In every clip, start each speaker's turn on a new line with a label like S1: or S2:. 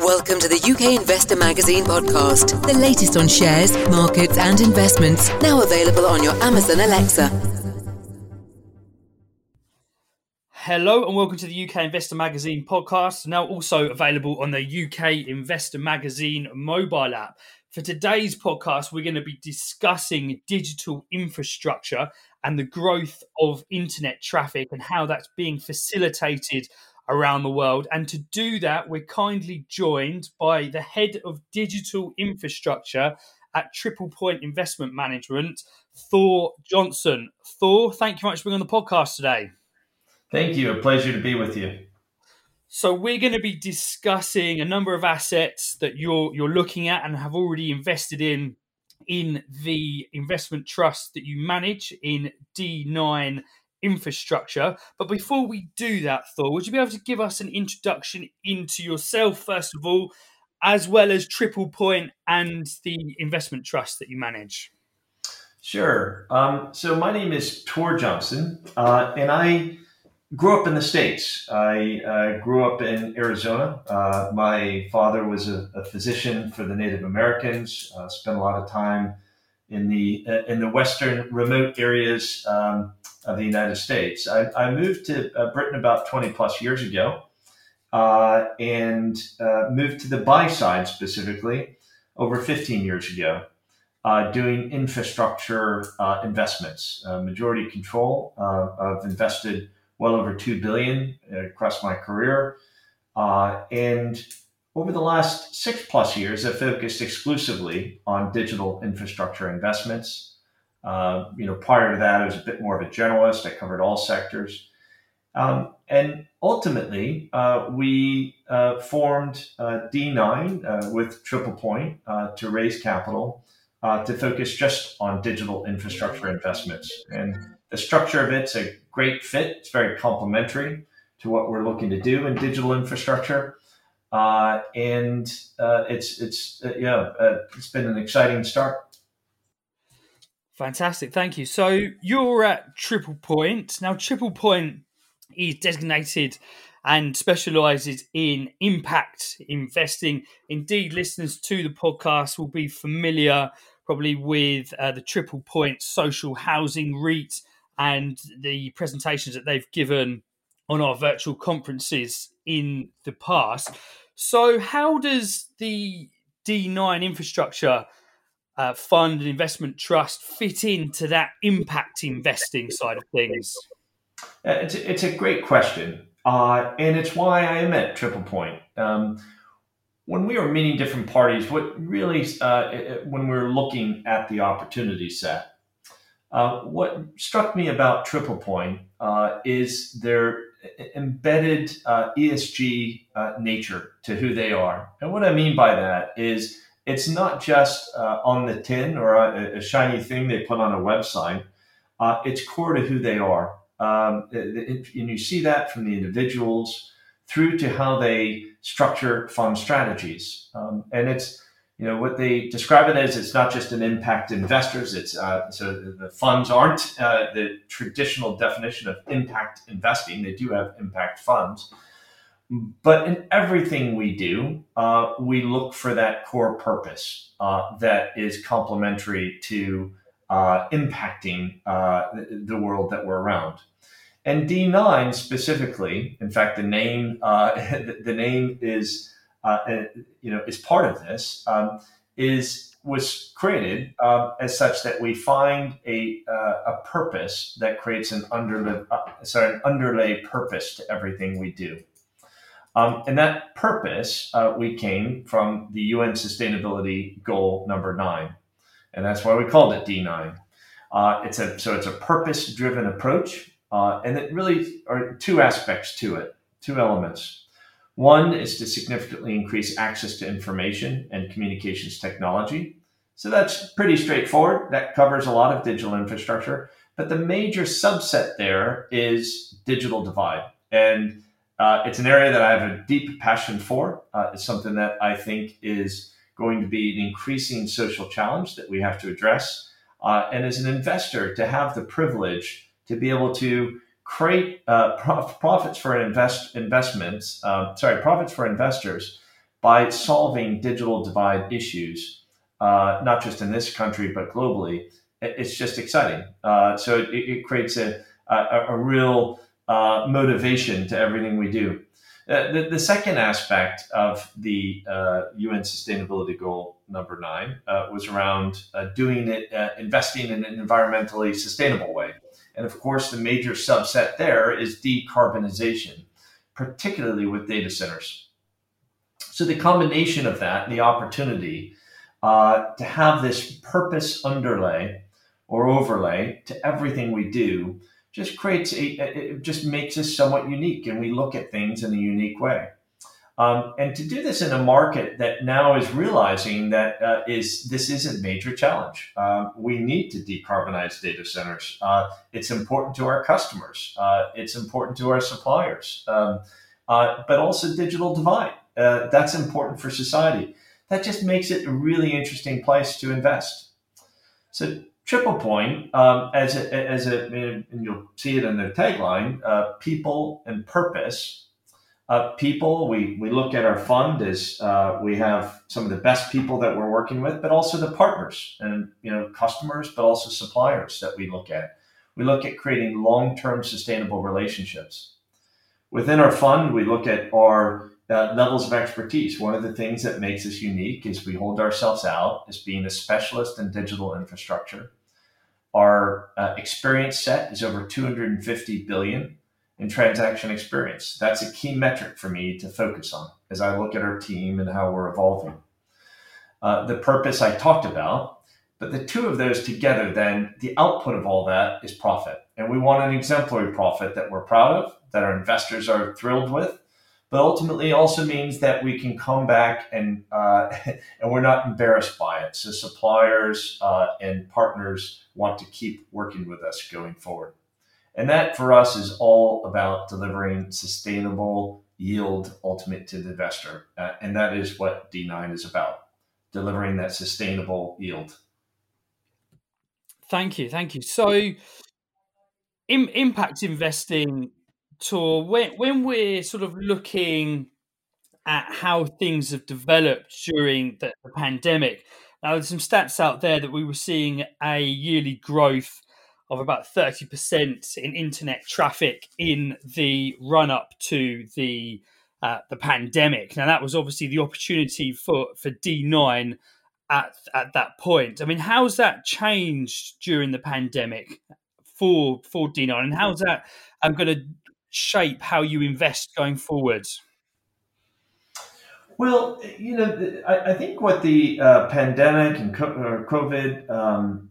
S1: Welcome to the UK Investor Magazine podcast, the latest on shares, markets, and investments, now available on your Amazon Alexa.
S2: Hello and welcome to the UK Investor Magazine podcast, now also available on the UK Investor Magazine mobile app. For today's podcast, we're going to be discussing digital infrastructure and the growth of internet traffic and how that's being facilitated around the world. And to do that, we're kindly joined by the head of digital infrastructure at Triple Point Investment Management, Thor Johnsen. Thor, thank you very much for being on the podcast today.
S3: Thank you. A pleasure to be with you.
S2: So we're going to be discussing a number of assets that you're you're looking at and have already invested in in the investment trust that you manage in D9 infrastructure. But before we do that, Thor, would you be able to give us an introduction into yourself, first of all, as well as Triple Point and the investment trust that you manage?
S3: Sure. Um, so my name is Thor Johnsen, uh, and I grew up in the States. I uh, grew up in Arizona. Uh, my father was a, a, physician for the Native Americans, uh, spent a lot of time in the uh, in the western remote areas um, of the United States. I, I moved to uh, Britain about 20 plus years ago uh, and uh, moved to the buy side specifically over 15 years ago, uh, doing infrastructure investments. majority control. I've invested well over 2 billion across my career. and over the last six plus years, I've focused exclusively on digital infrastructure investments. Uh, you know, prior to that, I was a bit more of a generalist. I covered all sectors. Um, and ultimately, uh, we uh, formed uh, D9 uh, with Triple Point uh, to raise capital to focus just on digital infrastructure investments. And the structure of it's a great fit. It's very complementary to what we're looking to do in digital infrastructure. and it's it's yeah, it's been an exciting start.
S2: Fantastic, thank you. So you're at Triple Point. Now, Triple Point is designated and specializes in impact investing. Indeed, listeners to the podcast will be familiar probably with uh, the Triple Point social housing REIT and the presentations that they've given on our virtual conferences in the past. So, how does the D9 infrastructure uh, fund and investment trust fit into that impact investing side of things?
S3: Uh, it's, a, it's a great question. Uh, and it's why I am at Triple Point. Um, when we were meeting different parties, what really, uh, when we were looking at the opportunity set, uh, what struck me about Triple Point uh, is their embedded ESG nature to who they are. And what I mean by that is it's not just uh, on the tin or a, a, shiny thing they put on a website. Uh, it's core to who they are. Um, and you see that from the individuals through to how they structure fund strategies. Um, and it's, you know, what they describe it as, it's not just an impact investors. It's uh, so the funds aren't uh, the traditional definition of impact investing. They do have impact funds. But in everything we do, uh, we look for that core purpose uh, that is complementary to uh, impacting uh, the world that we're around. And D9 specifically, in fact, the name uh, the name is uh, you know is part of this um, is was created as such that we find a a purpose that creates an underlay sorry an underlay purpose to everything we do. Um, and that purpose, uh, we came from the UN Sustainability Goal number nine, and that's why we called it D9. Uh, it's a so it's a purpose-driven approach, uh, and it really are two aspects to it, two elements. One is to significantly increase access to information and communications technology. So that's pretty straightforward. That covers a lot of digital infrastructure, but the major subset there is digital divide and uh, it's an area that I have a deep passion for. Uh, it's something that I think is going to be an increasing social challenge that we have to address. Uh, and as an investor, to have the privilege to be able to create uh, prof- profits for invest investments, um, sorry, profits for investors by solving digital divide issues, uh, not just in this country, but globally, it's just exciting. Uh, so it, it, creates a, a, a real uh, motivation to everything we do. Uh, the, the, second aspect of the UN uh, Sustainability Goal number nine uh, was around doing it, investing in an environmentally sustainable way. And of course, the major subset there is decarbonization, particularly with data centers. So the combination of that and the opportunity uh, to have this purpose underlay or overlay to everything we do just creates a, it just makes us somewhat unique and we look at things in a unique way. Um, and to do this in a market that now is realizing that uh, is this is a major challenge. Um, we need to decarbonize data centers. Uh, it's important to our customers. Uh, it's important to our suppliers. Um, uh, but also digital divide. Uh, that's important for society. That just makes it a really interesting place to invest. So Triple Point, um, as a, as a, and you'll see it in their tagline, uh, people and purpose. Uh, people, we, we look at our fund as uh, we have some of the best people that we're working with, but also the partners and you know customers, but also suppliers that we look at. We look at creating long-term sustainable relationships. Within our fund, we look at our uh, levels of expertise. One of the things that makes us unique is we hold ourselves out as being a specialist in digital infrastructure. Our uh, experience set is over 250 billion in transaction experience. That's a key metric for me to focus on as I look at our team and how we're evolving. Uh, the purpose I talked about, but the two of those together, then the output of all that is profit. And we want an exemplary profit that we're proud of, that our investors are thrilled with, but ultimately also means that we can come back and uh, and we're not embarrassed by it. So suppliers uh, and partners want to keep working with us going forward, and that for us is all about delivering sustainable yield ultimate to the investor, uh, and that is what D9 is about, delivering that sustainable yield.
S2: Thank you, thank you. So, impact investing Thor, when when we're sort of looking at how things have developed during the, the pandemic, now there's some stats out there that we were seeing a yearly growth of about 30% in internet traffic in the run up to the uh, the pandemic. Now that was obviously the opportunity for for D9 at at that point. I mean, how's that changed during the pandemic for for D9, and how's that I'm going to shape how you invest going forward?
S3: Well, you know, I, I think what the uh, pandemic and uh, COVID um,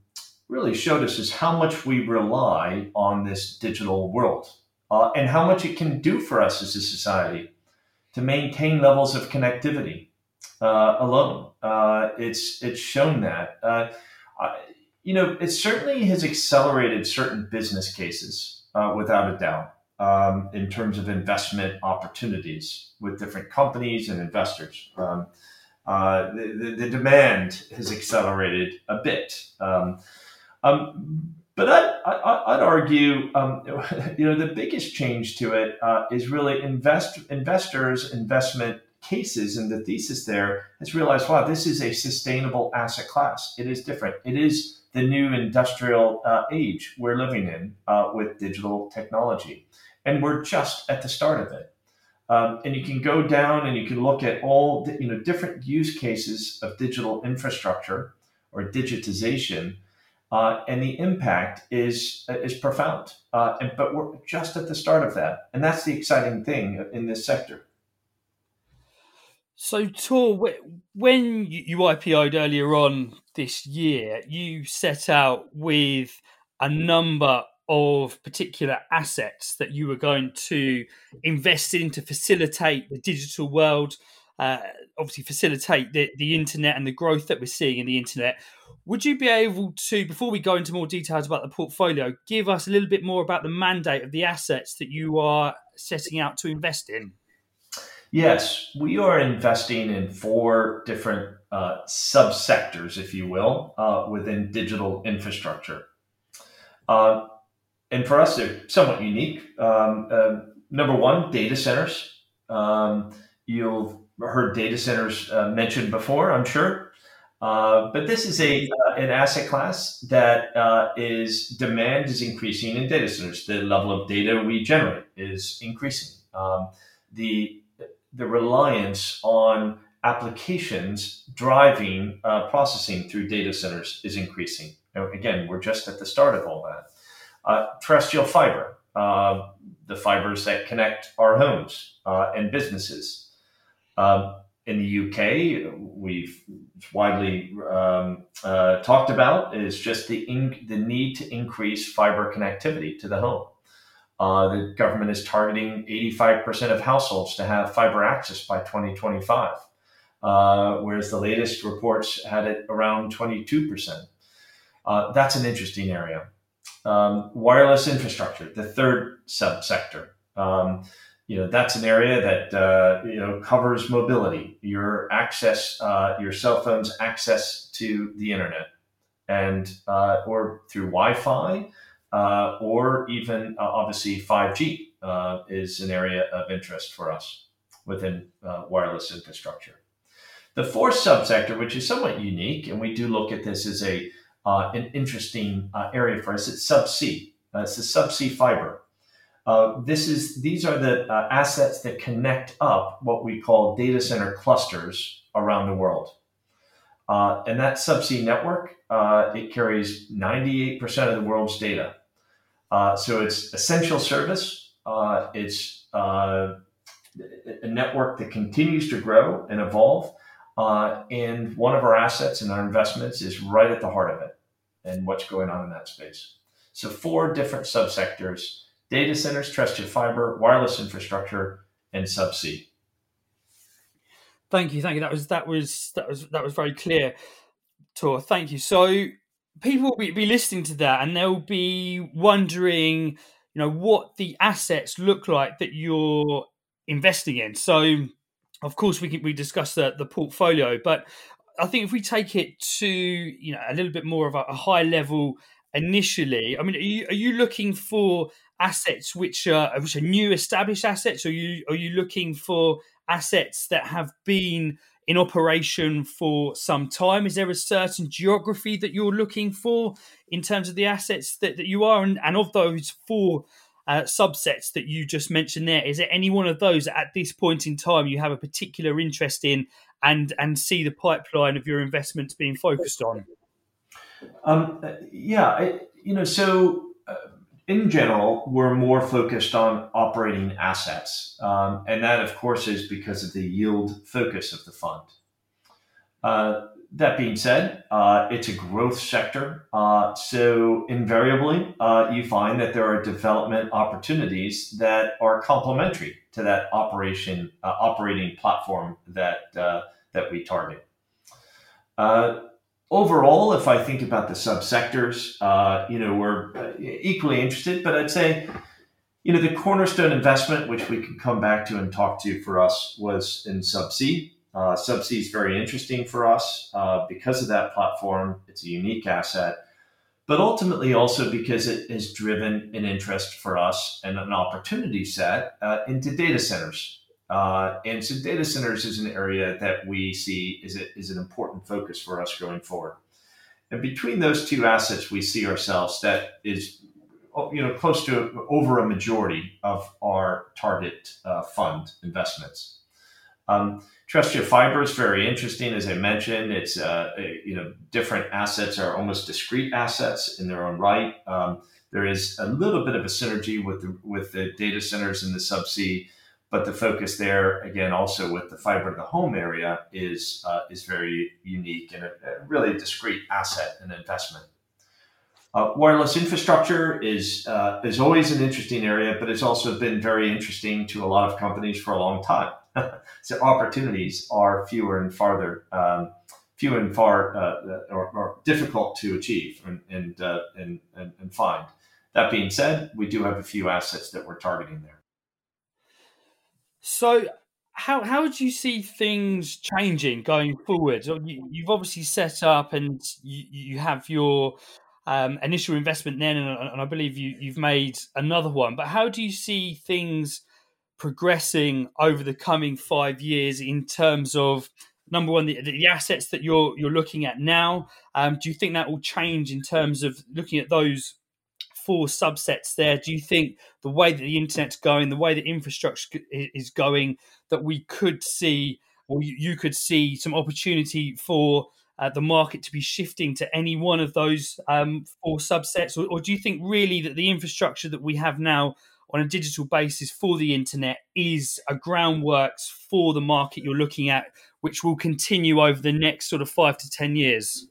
S3: really showed us is how much we rely on this digital world uh, and how much it can do for us as a society to maintain levels of connectivity uh, alone. Uh, it's it's shown that. Uh, you know, it certainly has accelerated certain business cases without a doubt um, in terms of investment opportunities with different companies and investors. Um, uh, the, the, demand has accelerated a bit. Um, um but I'd, I'd argue, um, you know, the biggest change to it uh, is really invest, investors' investment cases and the thesis there has realized, wow, this is a sustainable asset class. It is different. It is the new industrial uh, age we're living in uh, with digital technology and we're just at the start of it. Um, and you can go down and you can look at all the, you know different use cases of digital infrastructure or digitization, uh, and the impact is is profound. Uh, and, but we're just at the start of that, and that's the exciting thing in this sector.
S2: So, Thor, when you IPO'd earlier on this year, you set out with a number of particular assets that you were going to invest in to facilitate the digital world, uh, obviously facilitate the, the internet and the growth that we're seeing in the internet. Would you be able to, before we go into more details about the portfolio, give us a little bit more about the mandate of the assets that you are setting out to invest in?
S3: Yes, we are investing in four different uh, subsectors, if you will, uh, within digital infrastructure. Uh, and for us, they're somewhat unique. Um, uh, number one, data centers. Um, you've heard data centers uh, mentioned before, I'm sure. Uh, but this is a uh, an asset class that uh, is demand is increasing in data centers. The level of data we generate is increasing. Um, the the reliance on applications driving uh, processing through data centers is increasing. Now, again, we're just at the start of all that. Uh, terrestrial fiber, uh, the fibers that connect our homes and businesses. Um, in the UK, we've widely um, uh, talked about is just the the need to increase fiber connectivity to the home. Uh, the government is targeting 85% of households to have fiber access by 2025, uh, whereas the latest reports had it around 22%. Uh, that's an interesting area. Um, wireless infrastructure, the third subsector. Um, you know that's an area that uh, you know covers mobility, your access, uh, your cell phone's access to the internet, and uh, or through Wi-Fi, uh, or even uh, obviously 5G uh, is an area of interest for us within wireless infrastructure. The fourth subsector, which is somewhat unique, and we do look at this as a an interesting area for us, it's subsea. it's the subsea fiber. Uh, this is these are the uh, assets that connect up what we call data center clusters around the world. Uh, and that subsea network uh, it carries 98% of the world's data. Uh, so it's essential service. it's a network that continues to grow and evolve. and one of our assets and our investments is right at the heart of it and what's going on in that space. So four different subsectors data centers, terrestrial fiber, wireless infrastructure, and subsea.
S2: Thank you, thank you. That was that was that was that was very clear, Thor. Thank you. So people will be listening to that and they'll be wondering, you know, what the assets look like that you're investing in. So, of course, we can, we discuss the the portfolio, but I think if we take it to you know a little bit more of a, a high level initially, I mean, are you, are you looking for assets which are which are new established assets or are you are you looking for assets that have been in operation for some time? Is there a certain geography that you're looking for in terms of the assets that, that you are and, and of those four uh, subsets that you just mentioned there is there any one of those at this point in time you have a particular interest in and and see the pipeline of your investments being focused on
S3: um, yeah you know so uh, in general, we're more focused on operating assets. Um, and that, of course, is because of the yield focus of the fund. Uh, that being said, uh, it's a growth sector. Uh, so, invariably, uh, you find that there are development opportunities that are complementary to that operation uh, operating platform that, uh, that we target overall, if I think about the subsectors, uh, you know, we're uh, equally interested, but I'd say, you know, the cornerstone investment, which we can come back to and talk to for us, was in Subsea. Uh, Subsea is very interesting for us uh, because of that platform. It's a unique asset, but ultimately also because it has driven an interest for us and an opportunity set uh, into data centers. Uh, and so data centers is an area that we see is, a, is an important focus for us going forward. And between those two assets, we see ourselves that is, oh, you know, close to over a majority of our target uh, fund investments. Um, terrestrial fiber is very interesting, as I mentioned. It's uh, you know different assets are almost discrete assets in their own right. Um, there is a little bit of a synergy with the, with the data centers and the subsea but the focus there, again, also with the fiber to the home area, is uh, is very unique and a, a, really discrete asset and investment. Uh, wireless infrastructure is uh, is always an interesting area, but it's also been very interesting to a lot of companies for a long time. so opportunities are fewer and farther, um, few and far, uh, or, or, difficult to achieve and and, uh, and and and find. That being said, we do have a few assets that we're targeting there.
S2: So, how how do you see things changing going forward? You, you've obviously set up and you, you have your um, initial investment then, and, and, I believe you you've made another one. But how do you see things progressing over the coming five years in terms of number one the, the assets that you're you're looking at now? Um, do you think that will change in terms of looking at those four subsets there? Do you think the way that the internet's going, the way that infrastructure is going, that we could see, or you could see some opportunity for uh, the market to be shifting to any one of those um, four subsets, or, or do you think really that the infrastructure that we have now on a digital basis for the internet is a groundworks for the market you're looking at, which will continue over the next sort of five to ten years?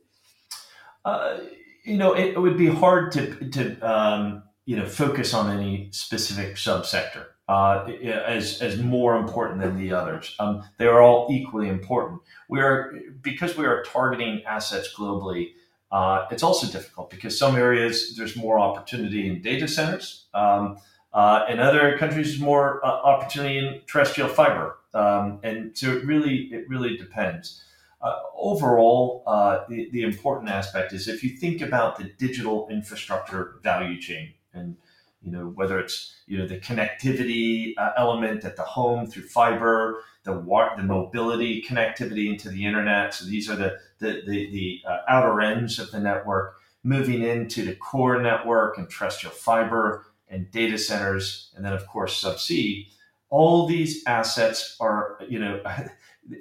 S3: Uh, you know, it, it, would be hard to to um, you know focus on any specific subsector uh, as as more important than the others. Um, they are all equally important. We are because we are targeting assets globally. Uh, it's also difficult because some areas there's more opportunity in data centers. Um, uh, in other countries, more uh, opportunity in terrestrial fiber, um, and so it really it really depends. Uh, overall, uh, the, the important aspect is if you think about the digital infrastructure value chain, and you know whether it's you know the connectivity uh, element at the home through fiber, the the mobility connectivity into the internet. So these are the the the, the uh, outer ends of the network, moving into the core network and terrestrial fiber and data centers, and then of course subsea. All these assets are you know.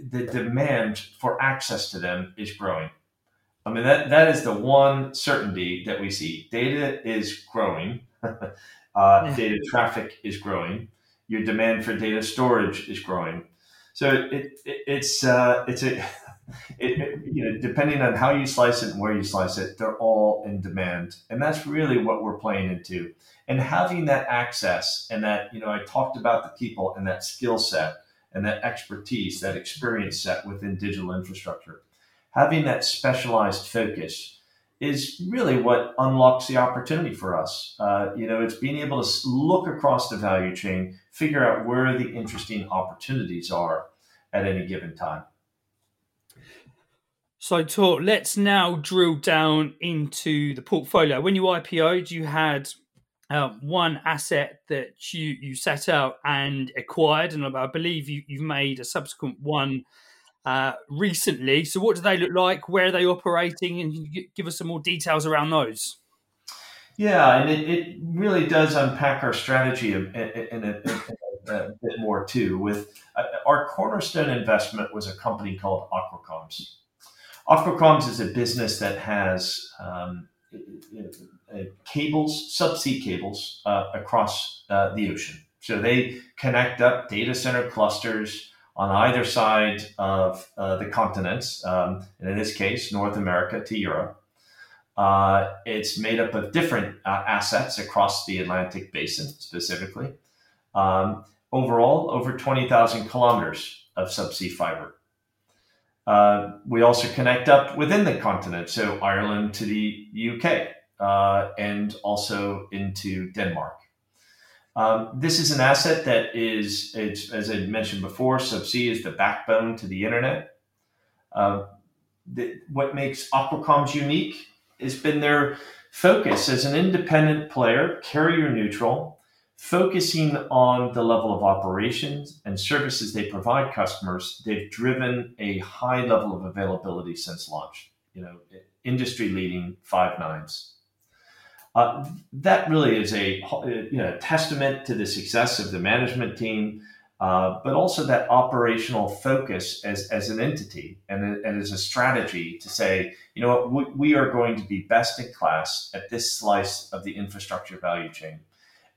S3: the demand for access to them is growing. I mean, that, that is the one certainty that we see. Data is growing, uh, yeah. data traffic is growing, your demand for data storage is growing. So it, it it's uh, it's a it, it, you know depending on how you slice it and where you slice it, they're all in demand, and that's really what we're playing into. And having that access and that you know I talked about the people and that skill set and that expertise, that experience set within digital infrastructure. Having that specialized focus is really what unlocks the opportunity for us. Uh, you know, it's being able to look across the value chain, figure out where the interesting opportunities are at any given time.
S2: So, Thor, let's now drill down into the portfolio. When you IPO'd, you had uh, one asset that you you set out and acquired, and I believe you, you've made a subsequent one uh, recently. So, what do they look like? Where are they operating? And give us some more details around those.
S3: Yeah, and it, it really does unpack our strategy in, in, a, in a, bit more too. With uh, our cornerstone investment was a company called Aqua Comms. Aquacomms is a business that has um, cables, subsea cables uh, across uh, the ocean. So they connect up data center clusters on either side of uh, the continents, um, and in this case, North America to Europe. Uh, it's made up of different uh, assets across the Atlantic basin, specifically. Um, overall, over 20,000 kilometers of subsea fiber. Uh, we also connect up within the continent, so Ireland to the UK uh, and also into Denmark. Um, this is an asset that is, as I mentioned before, subsea is the backbone to the internet. Uh, the, what makes Aqua Comms unique has been their focus as an independent player, carrier neutral, focusing on the level of operations and services they provide customers, they've driven a high level of availability since launch. You know, industry leading five nines. Uh, that really is a you know testament to the success of the management team, uh, but also that operational focus as, as an entity and, and as a strategy to say, you know what, we, are going to be best in class at this slice of the infrastructure value chain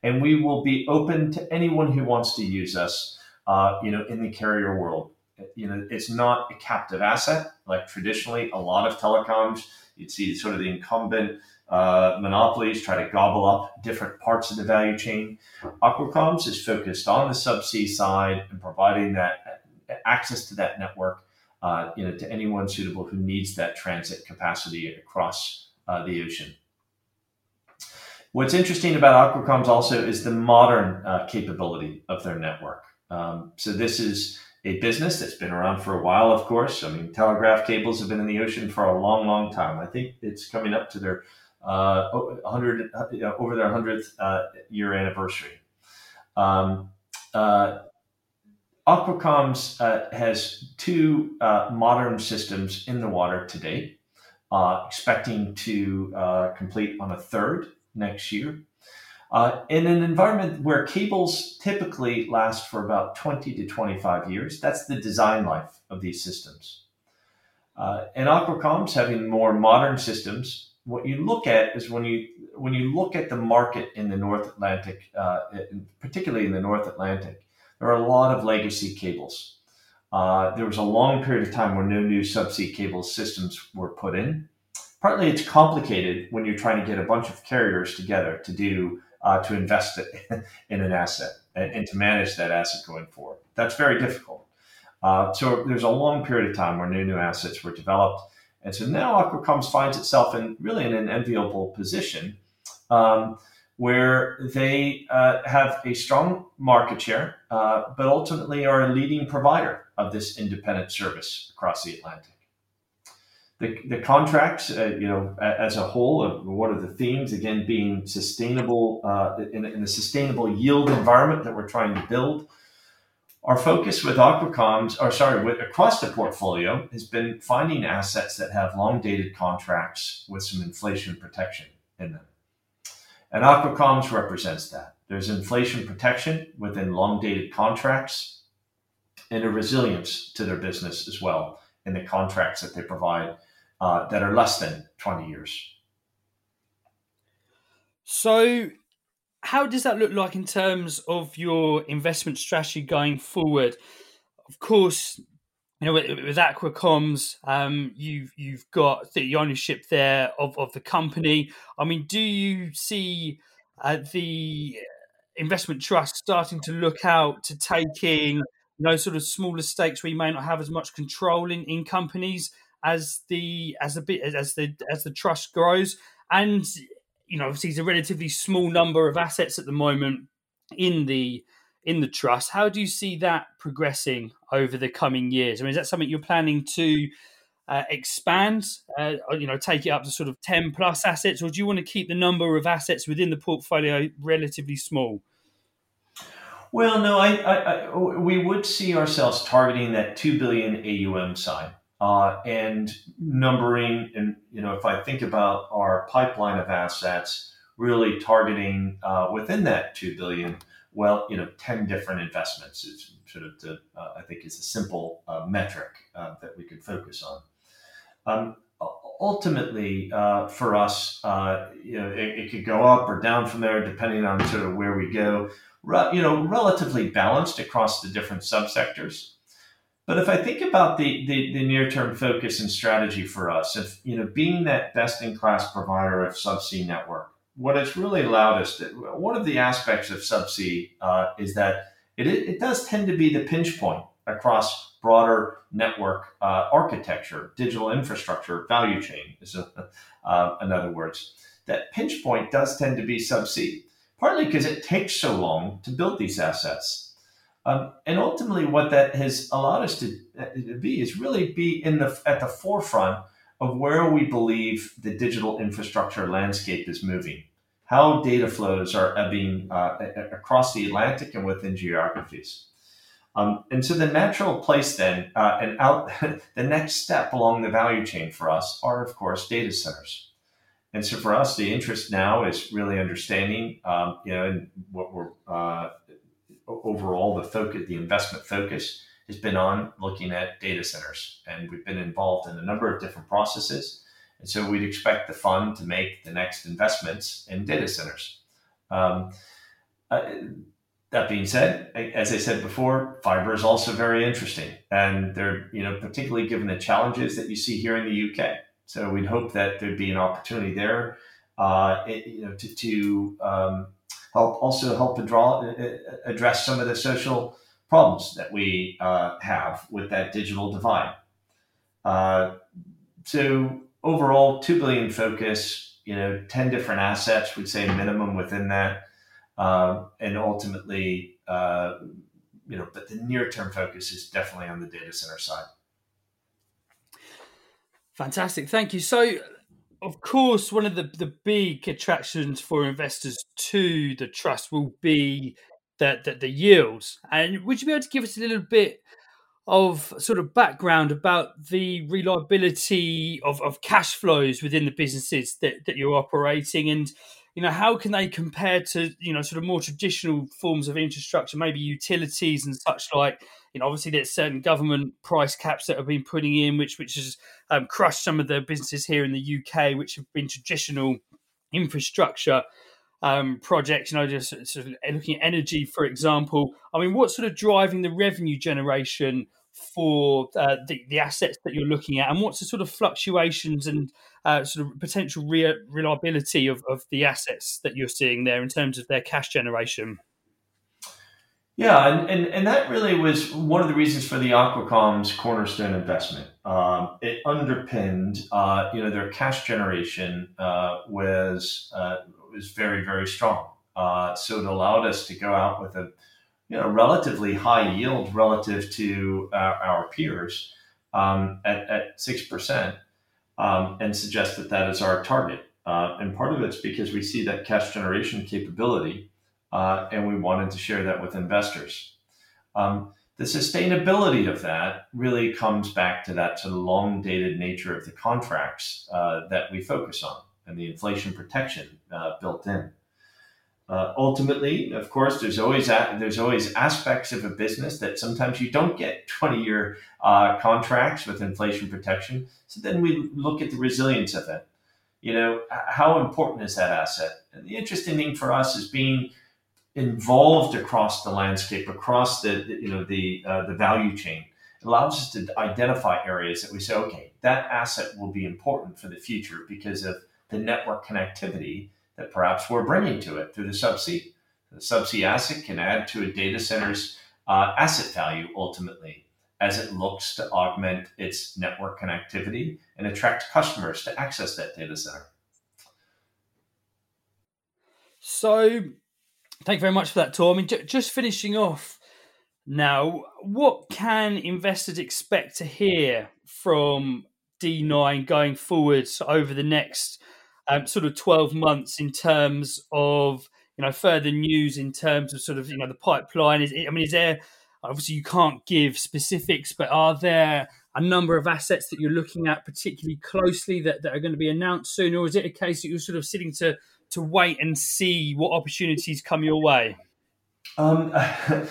S3: and we will be open to anyone who wants to use us. Uh, you know, in the carrier world, you know, it's not a captive asset like traditionally a lot of telecoms. You'd see sort of the incumbent uh, monopolies try to gobble up different parts of the value chain. Aqua Comms is focused on the subsea side and providing that access to that network, uh, you know, to anyone suitable who needs that transit capacity across uh, the ocean. What's interesting about Aqua Comms also is the modern uh, capability of their network. Um, so this is a business that's been around for a while, of course. I mean, telegraph cables have been in the ocean for a long, long time. I think it's coming up to their uh, 100 uh, over their 100th uh, year anniversary. Um, uh, Aqua uh, has two uh, modern systems in the water today, expecting to complete on a third next year. In an environment where cables typically last for about 20 to 25 years, that's the design life of these systems. And Aqua Comms having more modern systems, what you look at is when you when you look at the market in the North Atlantic, uh, particularly in the North Atlantic, there are a lot of legacy cables. Uh, there was a long period of time where no new subsea cable systems were put in. Partly, it's complicated when you're trying to get a bunch of carriers together to do uh, to invest in an asset and, and, to manage that asset going forward. That's very difficult. Uh, so there's a long period of time where no new assets were developed. And so now Aqua Comms finds itself in really in an enviable position um, where they uh, have a strong market share, uh, but ultimately are a leading provider of this independent service across the Atlantic. The, the contracts, uh, you know, as a whole, uh, what are the themes? Again, being sustainable uh, in, in a sustainable yield environment that we're trying to build. Our focus with Aqua Comms, or sorry, with across the portfolio, has been finding assets that have long dated contracts with some inflation protection in them. And Aqua Comms represents that. There's inflation protection within long dated contracts and a resilience to their business as well in the contracts that they provide uh, that are less than 20 years.
S2: So, how does that look like in terms of your investment strategy going forward? Of course, you know, with, with Aqua Comms, um, you've you've got the ownership there of, of the company. I mean, do you see uh, the investment trust starting to look out to taking you know sort of smaller stakes where you may not have as much control in, in companies as the as the bit as the as the trust grows and you know obviously it's a relatively small number of assets at the moment in the in the trust. How do you see that progressing over the coming years? I mean is that something you're planning to uh, expand uh, you know take it up to sort of 10 plus assets or do you want to keep the number of assets within the portfolio relatively small?
S3: Well no I, I, I we would see ourselves targeting that 2 billion aum side uh, and numbering. And you know, if I think about our pipeline of assets, really targeting uh, within that two billion, well, you know, ten different investments is sort of the, uh, I think is a simple uh, metric uh, that we could focus on. Um, ultimately, uh, for us, you know, it, it, could go up or down from there depending on sort of where we go. Re- you know, relatively balanced across the different subsectors. But if I think about the, the, the near term focus and strategy for us, if you know, being that best in class provider of subsea network, what it's really allowed us to, one of the aspects of subsea uh, is that it, it does tend to be the pinch point across broader network uh, architecture, digital infrastructure, value chain is a, uh, in other words. That pinch point does tend to be subsea, partly because it takes so long to build these assets. Um, and ultimately, what that has allowed us to, uh, to, be is really be in the at the forefront of where we believe the digital infrastructure landscape is moving, how data flows are ebbing uh, across the Atlantic and within geographies. Um, and so the natural place then, uh, and out the next step along the value chain for us are, of course, data centers. And so for us, the interest now is really understanding, um, you know, and what we're uh, overall the focus, the investment focus has been on looking at data centers, and we've been involved in a number of different processes. And so we'd expect the fund to make the next investments in data centers. Um, uh, that being said, as I said before, fiber is also very interesting, and they're you know particularly given the challenges that you see here in the UK. So we'd hope that there'd be an opportunity there, uh, it, you know, to, to um, help also help uh, uh, address some of the social problems that we uh, have with that digital divide. Uh, so overall, two billion focus, you know, ten different assets, we'd say minimum within that, uh, and ultimately, uh, you know, but the near term focus is definitely on the data center side.
S2: Fantastic, thank you. So of course, one of the, the big attractions for investors to the trust will be the, the, the yields. And would you be able to give us a little bit of sort of background about the reliability of, of cash flows within the businesses that, that you're operating and you know how can they compare to you know sort of more traditional forms of infrastructure maybe utilities and such like you know obviously there's certain government price caps that have been putting in which which has um, crushed some of the businesses here in the uk which have been traditional infrastructure um, projects, you know, just sort of looking at energy, for example. I mean, what's sort of driving the revenue generation for uh, the, the assets that you're looking at, and what's the sort of fluctuations and uh, sort of potential re- reliability of, of the assets that you're seeing there in terms of their cash generation?
S3: Yeah, and, and, and that really was one of the reasons for the Aqua Comms' cornerstone investment. Um, it underpinned, uh, you know, their cash generation uh, was uh, was very very strong. Uh, so it allowed us to go out with a you know, relatively high yield relative to our, our peers um, at, at 6% um, and suggest that that is our target. Uh, and part of it's because we see that cash generation capability uh, and we wanted to share that with investors. Um, the sustainability of that really comes back to that sort of long dated nature of the contracts uh, that we focus on and the inflation protection uh, built in. Uh, ultimately, of course, there's always a, there's always aspects of a business that sometimes you don't get 20 year uh, contracts with inflation protection. So then we look at the resilience of it. You know, how important is that asset? And the interesting thing for us is being involved across the landscape, across the, the you know the uh, the value chain. It allows us to identify areas that we say, okay, that asset will be important for the future because of the network connectivity that perhaps we're bringing to it through the subsea. The subsea asset can add to a data center's uh, asset value ultimately as it looks to augment its network connectivity and attract customers to access that data center.
S2: So, thank you very much for that, Thor. I mean, j- just finishing off now, what can investors expect to hear from D9 going forwards over the next um, sort of 12 months in terms of you know further news in terms of sort of you know the pipeline is i mean is there obviously you can't give specifics but are there a number of assets that you're looking at particularly closely that, that are going to be announced soon or is it a case that you're sort of sitting to to wait and see what opportunities come your way
S3: um,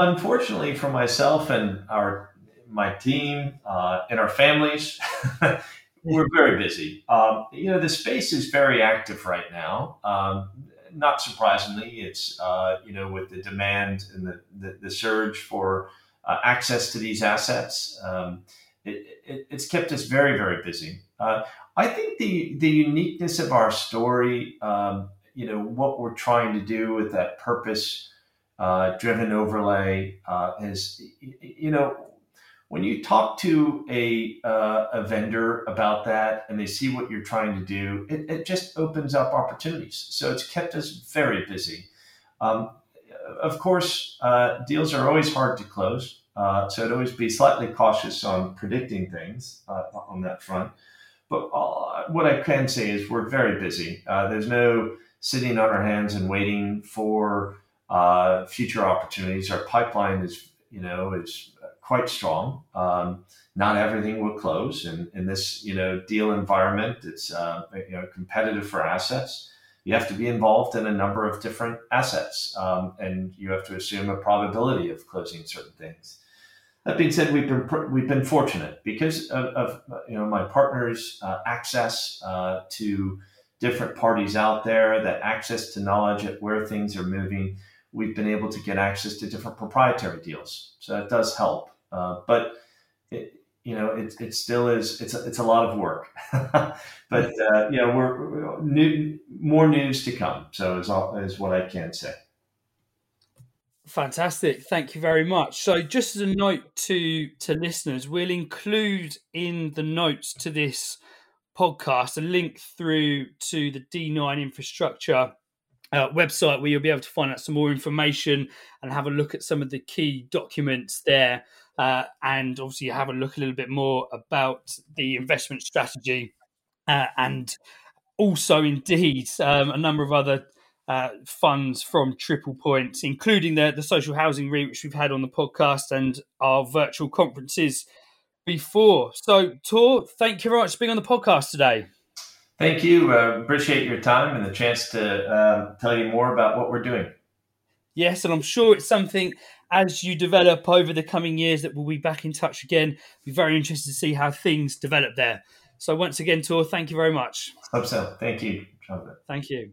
S3: unfortunately for myself and our my team uh, and our families we're very busy. Um, you know, the space is very active right now. Um, not surprisingly, it's uh, you know with the demand and the the, the surge for uh, access to these assets, um, it, it, it's kept us very very busy. Uh, I think the the uniqueness of our story, um, you know, what we're trying to do with that purpose uh, driven overlay uh, is, you know when you talk to a, uh, a vendor about that and they see what you're trying to do, it, it just opens up opportunities. So it's kept us very busy. Um, of course, uh, deals are always hard to close. Uh, so I'd always be slightly cautious on predicting things uh, on that front. But uh, what I can say is we're very busy. Uh, there's no sitting on our hands and waiting for future opportunities. Our pipeline is, you know, is quite strong. Um, not everything will close, and in this you know deal environment, it's uh, you know competitive for assets. You have to be involved in a number of different assets, um, and you have to assume a probability of closing certain things. That being said, we've been we've been fortunate because of, of you know my partners' uh, access uh, to different parties out there, that access to knowledge at where things are moving. We've been able to get access to different proprietary deals, so that does help. Uh, but it, you know, it, it still is. It's a, it's a lot of work, but uh, you know, we're, we're new, more news to come. So is all is what I can say.
S2: Fantastic, thank you very much. So, just as a note to to listeners, we'll include in the notes to this podcast a link through to the D9 infrastructure uh, website where you'll be able to find out some more information and have a look at some of the key documents there uh, and obviously have a look a little bit more about the investment strategy uh, and also indeed um, a number of other uh, funds from Triple Point, including the, the social housing REIT, which we've had on the podcast and our virtual conferences before. So, Thor, thank you very much for being on the podcast today.
S3: Thank you. Uh, appreciate your time and the chance to uh, tell you more about what we're doing.
S2: Yes, and I'm sure it's something as you develop over the coming years that we'll be back in touch again. Be very interested to see how things develop there. So once again, Thor, thank you very much.
S3: Hope so. Thank you,
S2: Thank you.